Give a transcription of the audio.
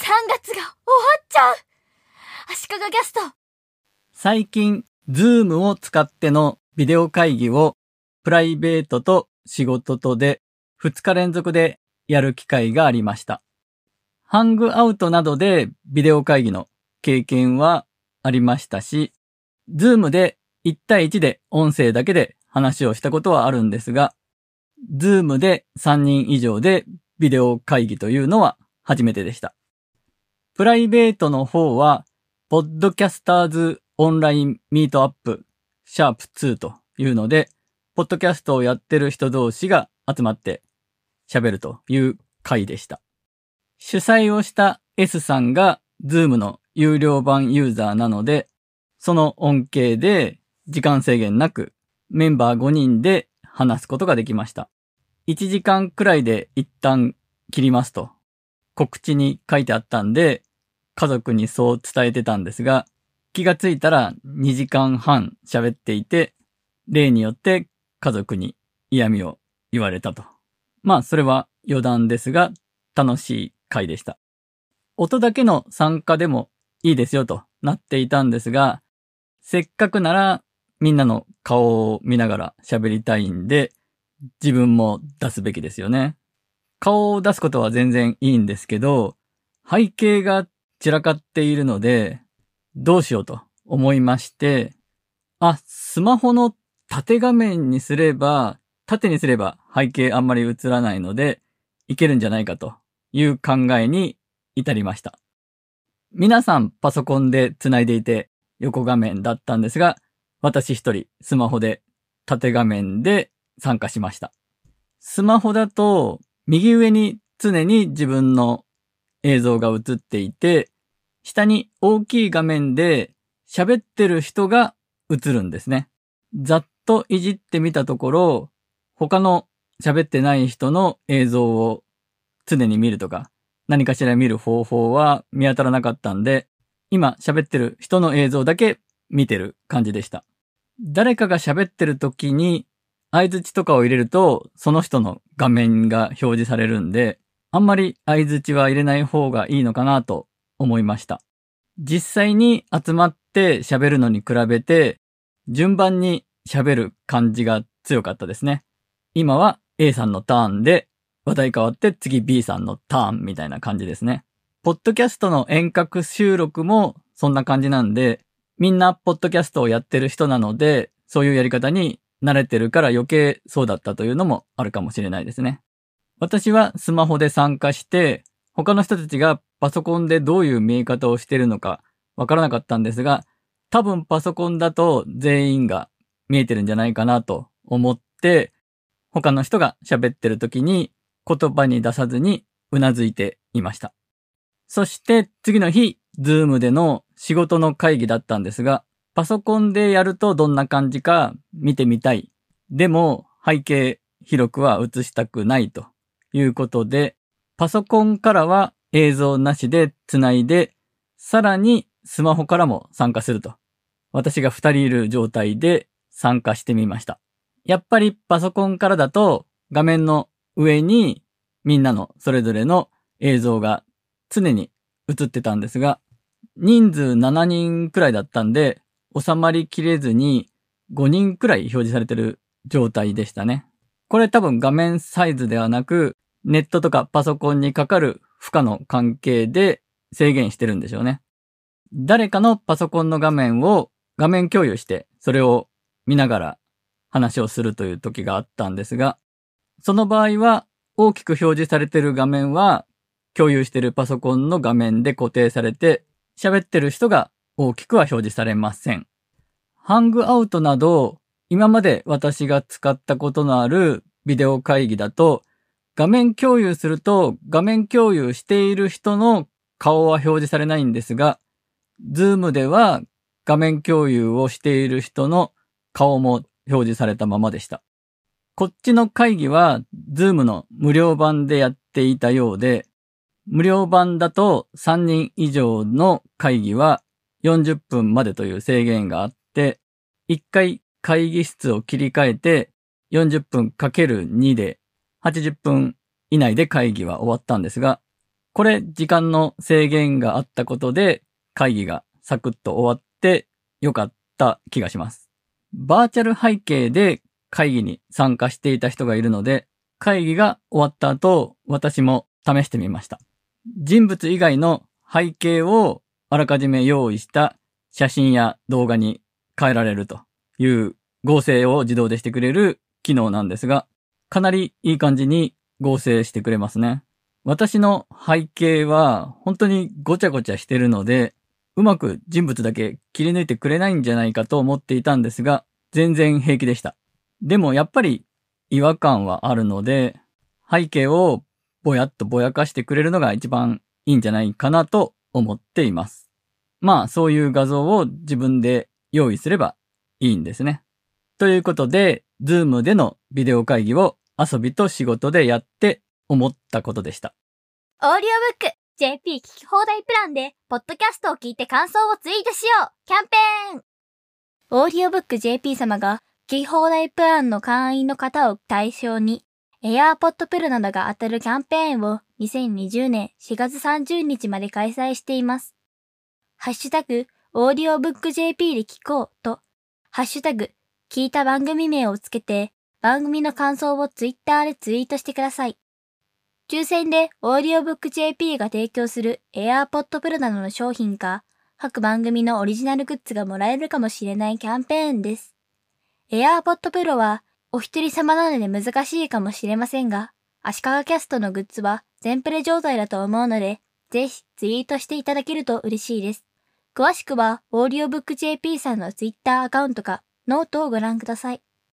月が終わっちゃうアシカガキャスト最近、 Zoom を使ってのビデオ会議をプライベートと仕事とで2日連続でやる機会がありました。ハングアウトなどでビデオ会議の経験はありましたし、 Zoom で1対1で音声だけで話をしたことはあるんですが、 Zoom で3人以上でビデオ会議というのは初めてでした。プライベートの方は、ポッドキャスターズオンラインミートアップシャープ2というので、ポッドキャストをやってる人同士が集まって喋るという会でした。主催をした S さんが Zoom の有料版ユーザーなので、その恩恵で時間制限なくメンバー5人で話すことができました。1時間くらいで一旦切りますと告知に書いてあったんで、家族にそう伝えてたんですが、気がついたら2時間半喋っていて、例によって家族に嫌味を言われたと。まあ、それは余談ですが、楽しい回でした。音だけの参加でもいいですよとなっていたんですが、せっかくならみんなの顔を見ながら喋りたいんで、自分も出すべきですよね。顔を出すことは全然いいんですけど、背景が散らかっているので、どうしようと思いまして、あ、スマホの縦画面にすれば、縦にすれば背景あんまり映らないので、いけるんじゃないかという考えに至りました。皆さんパソコンで繋いでいて横画面だったんですが、私一人スマホで縦画面で参加しました。スマホだと右上に常に自分の映像が映っていて、下に大きい画面で喋ってる人が映るんですね。ざっといじってみたところ、他の喋ってない人の映像を常に見るとか、何かしら見る方法は見当たらなかったんで、今喋ってる人の映像だけ見てる感じでした。誰かが喋ってる時に相槌とかを入れると、その人の画面が表示されるんで、あんまり相槌は入れない方がいいのかなと思いました。実際に集まって喋るのに比べて、順番に喋る感じが強かったですね。今は A さんのターンで、話題変わって次 B さんのターンみたいな感じですね。ポッドキャストの遠隔収録もそんな感じなんで、みんなポッドキャストをやってる人なので、そういうやり方に慣れてるから余計そうだったというのもあるかもしれないですね。私はスマホで参加して、他の人たちがパソコンでどういう見え方をしているのかわからなかったんですが、多分パソコンだと全員が見えてるんじゃないかなと思って、他の人が喋ってる時に言葉に出さずにうなずいていました。そして次の日、ズームでの仕事の会議だったんですが、パソコンでやるとどんな感じか見てみたい。でも背景広くは映したくないということで、パソコンからは映像なしで繋いで、さらにスマホからも参加すると。私が二人いる状態で参加してみました。やっぱりパソコンからだと画面の上にみんなのそれぞれの映像が常に映ってたんですが、人数7人くらいだったんで、収まりきれずに5人くらい表示されてる状態でしたね。これ多分画面サイズではなく、ネットとかパソコンにかかる負荷の関係で制限してるんでしょうね。誰かのパソコンの画面を画面共有して、それを見ながら話をするという時があったんですが、その場合は大きく表示されてる画面は共有してるパソコンの画面で固定されて、喋ってる人が大きくは表示されません。ハングアウトなど、今まで私が使ったことのあるビデオ会議だと、画面共有すると画面共有している人の顔は表示されないんですが、 Zoom では画面共有をしている人の顔も表示されたままでした。こっちの会議は、 Zoom の無料版でやっていたようで、無料版だと3人以上の会議は40分までという制限があって、1回会議室を切り替えて40分かける2で80分以内で会議は終わったんですが、これ、時間の制限があったことで、会議がサクッと終わってよかった気がします。バーチャル背景で会議に参加していた人がいるので、会議が終わった後、私も試してみました。人物以外の背景をあらかじめ用意した写真や動画に変えられるという合成を自動でしてくれる機能なんですが、かなりいい感じに合成してくれますね。私の背景は本当にごちゃごちゃしてるので、うまく人物だけ切り抜いてくれないんじゃないかと思っていたんですが、全然平気でした。でもやっぱり違和感はあるので、背景をぼやっとぼやかしてくれるのが一番いいんじゃないかなと思っています。まあそういう画像を自分で用意すればいいんですね。ということで、 Zoom でのビデオ会議を遊びと仕事でやって思ったことでした。オーディオブック JP 聞き放題プランで、ポッドキャストを聞いて感想をツイートしようキャンペーンオーディオブック JP 様が、聞き放題プランの会員の方を対象に、 AirPods Pro などが当たるキャンペーンを2020年4月30日まで開催しています。ハッシュタグ、オーディオブック JP で聞こうと、ハッシュタグ、聞いた番組名をつけて、番組の感想をツイッターでツイートしてください。抽選でオーディオブック JP が提供する AirPod Pro などの商品か、各番組のオリジナルグッズがもらえるかもしれないキャンペーンです。AirPod Pro はお一人様なので難しいかもしれませんが、足利キャストのグッズは全プレ状態だと思うので、ぜひツイートしていただけると嬉しいです。詳しくは、オーディオブック JP さんのツイッターアカウントか、ノートをご覧ください。